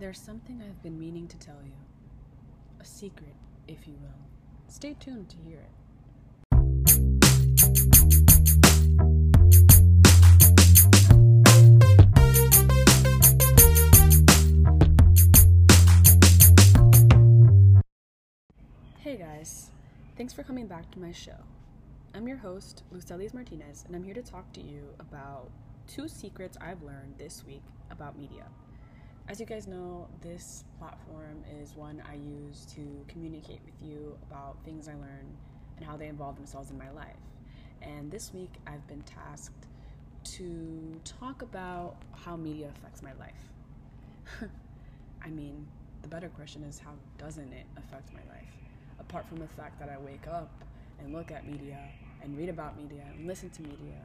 There's something I've been meaning to tell you. A secret, if you will. Stay tuned to hear it. Hey guys, thanks for coming back to my show. I'm your host, Lucelis Martinez, and I'm here to talk to you about two secrets I've learned this week about media. As you guys know, this platform is one I use to communicate with you about things I learn and how they involve themselves in my life. And this week I've been tasked to talk about how media affects my life. I mean, the better question is how doesn't it affect my life? Apart from the fact that I wake up and look at media and read about media and listen to media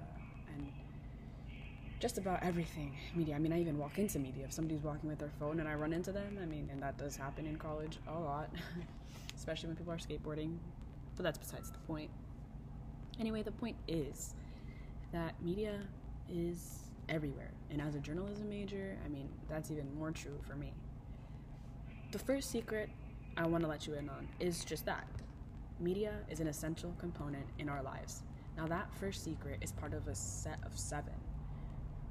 just about everything media. I mean, I even walk into media. If somebody's walking with their phone and I run into them, I mean, and that does happen in college a lot, especially when people are skateboarding. But that's besides the point. Anyway, the point is that media is everywhere. And as a journalism major, I mean, that's even more true for me. The first secret I want to let you in on is just that media is an essential component in our lives. Now, that first secret is part of a set of seven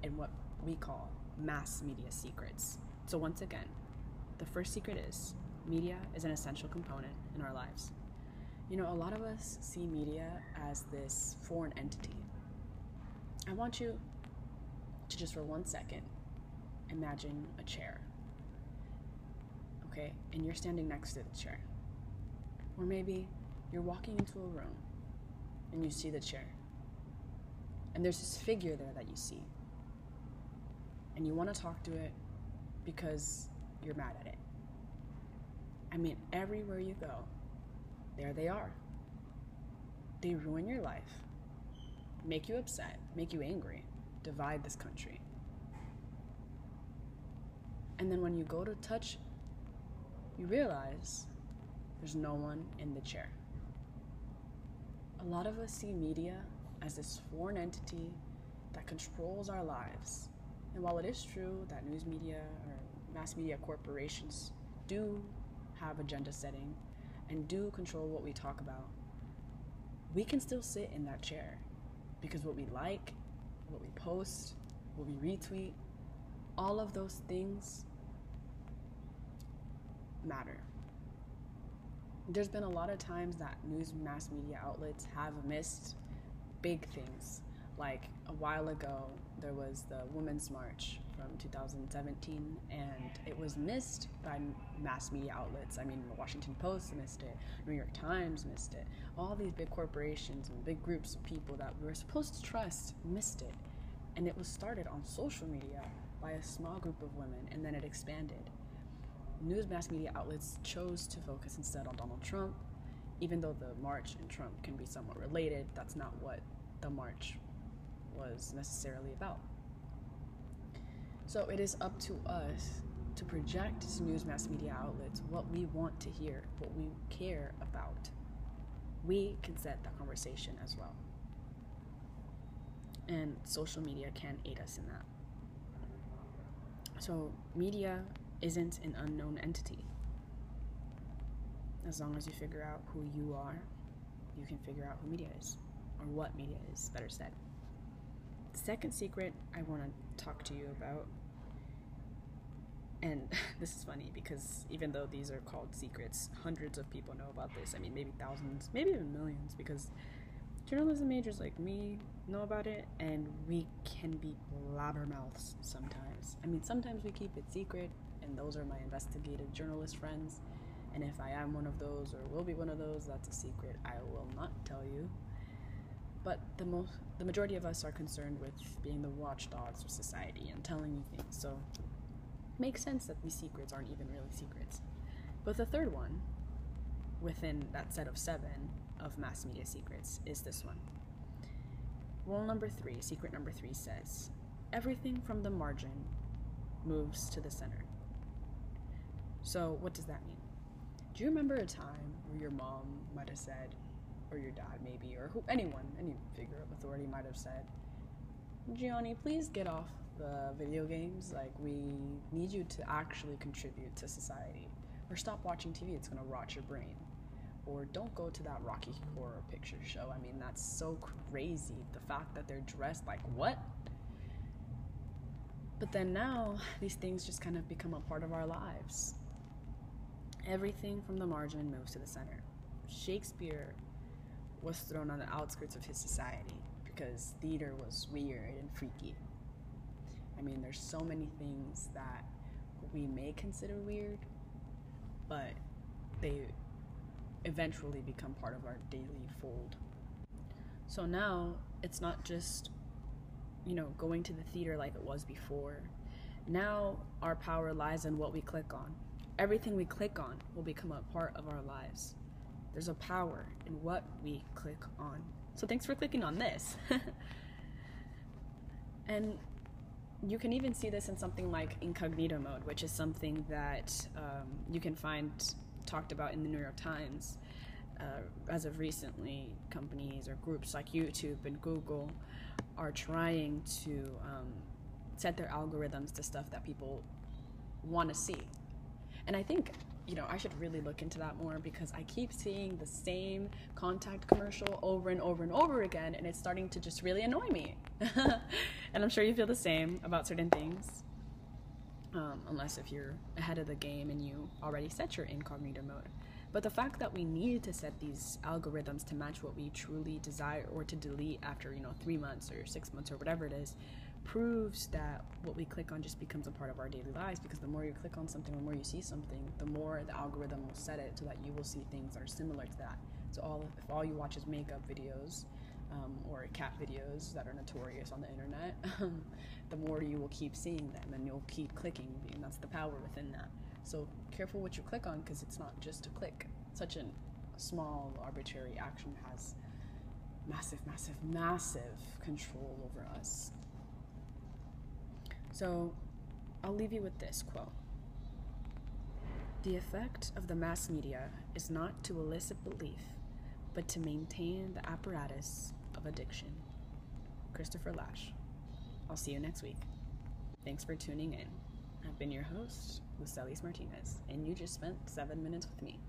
in what we call mass media secrets. So, once again, the first secret is media is an essential component in our lives. You know, a lot of us see media as this foreign entity. I want you to just for one second imagine a chair. Okay? And you're standing next to the chair. Or maybe you're walking into a room and you see the chair. And there's this figure there that you see. And you want to talk to it because you're mad at it. I mean, everywhere you go, there they are. They ruin your life, make you upset, make you angry, divide this country. And then when you go to touch, you realize there's no one in the chair. A lot of us see media as this foreign entity that controls our lives. And while it is true that news media or mass media corporations do have agenda setting and do control what we talk about, we can still sit in that chair because what we like, what we post, what we retweet, all of those things matter. There's been a lot of times that news mass media outlets have missed big things. Like a while ago, there was the Women's March from 2017, and it was missed by mass media outlets. I mean, the Washington Post missed it, New York Times missed it. All these big corporations and big groups of people that we were supposed to trust missed it. And it was started on social media by a small group of women, and then it expanded news mass media outlets chose to focus instead on Donald Trump. Even though the march and Trump can be somewhat related, that's not what the march was necessarily about. So it is up to us to project to news mass media outlets what we want to hear, what we care about. We can set that conversation as well. And social media can aid us in that. So, media isn't an unknown entity. As long as you figure out who you are, you can figure out who media is, or what media is, better said. Second secret I want to talk to you about, and this is funny because even though these are called secrets, hundreds of people know about this. I mean, maybe thousands, maybe even millions, because journalism majors like me know about it, and we can be blabbermouths sometimes. I mean, sometimes we keep it secret, and those are my investigative journalist friends. And if I am one of those or will be one of those, that's a secret I will not tell you. But the most, the majority of us are concerned with being the watchdogs of society and telling you things. So, it makes sense that these secrets aren't even really secrets. But the third one, within that set of seven of mass media secrets, is this one. Rule number three, secret number three says, everything from the margin moves to the center. So, what does that mean? Do you remember a time where your mom might have said, or your dad maybe, or who, anyone, any figure of authority might have said, Gianni, please get off the video games. Like, we need you to actually contribute to society. Or stop watching TV, it's gonna rot your brain. Or don't go to that Rocky Horror Picture Show. I mean, that's so crazy. The fact that they're dressed like what? But then now, these things just kind of become a part of our lives. Everything from the margin moves to the center. Shakespeare was thrown on the outskirts of his society because theater was weird and freaky. I mean, there's so many things that we may consider weird, but they eventually become part of our daily fold. So now it's not just, you know, going to the theater like it was before. Now our power lies in what we click on. Everything we click on will become a part of our lives. There's a power in what we click on. So thanks for clicking on this. and you can even see this in something like incognito mode, which is something that um, you can find talked about in the New York Times. Uh, as of recently, companies or groups like YouTube and Google are trying to um, set their algorithms to stuff that people want to see. And I think you know, I should really look into that more because I keep seeing the same contact commercial over and over and over again, and it's starting to just really annoy me. and I'm sure you feel the same about certain things, um, unless if you're ahead of the game and you already set your incognito mode. But the fact that we need to set these algorithms to match what we truly desire or to delete after, you know, three months or six months or whatever it is, proves that what we click on just becomes a part of our daily lives because the more you click on something, the more you see something, the more the algorithm will set it so that you will see things that are similar to that. So all if all you watch is makeup videos um, or cat videos that are notorious on the internet, the more you will keep seeing them and you'll keep clicking, and that's the power within that. So careful what you click on because it's not just a click. Such a small arbitrary action has massive, massive, massive control over us. So I'll leave you with this quote The effect of the mass media is not to elicit belief, but to maintain the apparatus of addiction. Christopher Lasch. I'll see you next week. Thanks for tuning in. I've been your host, Lucelis Martinez, and you just spent seven minutes with me.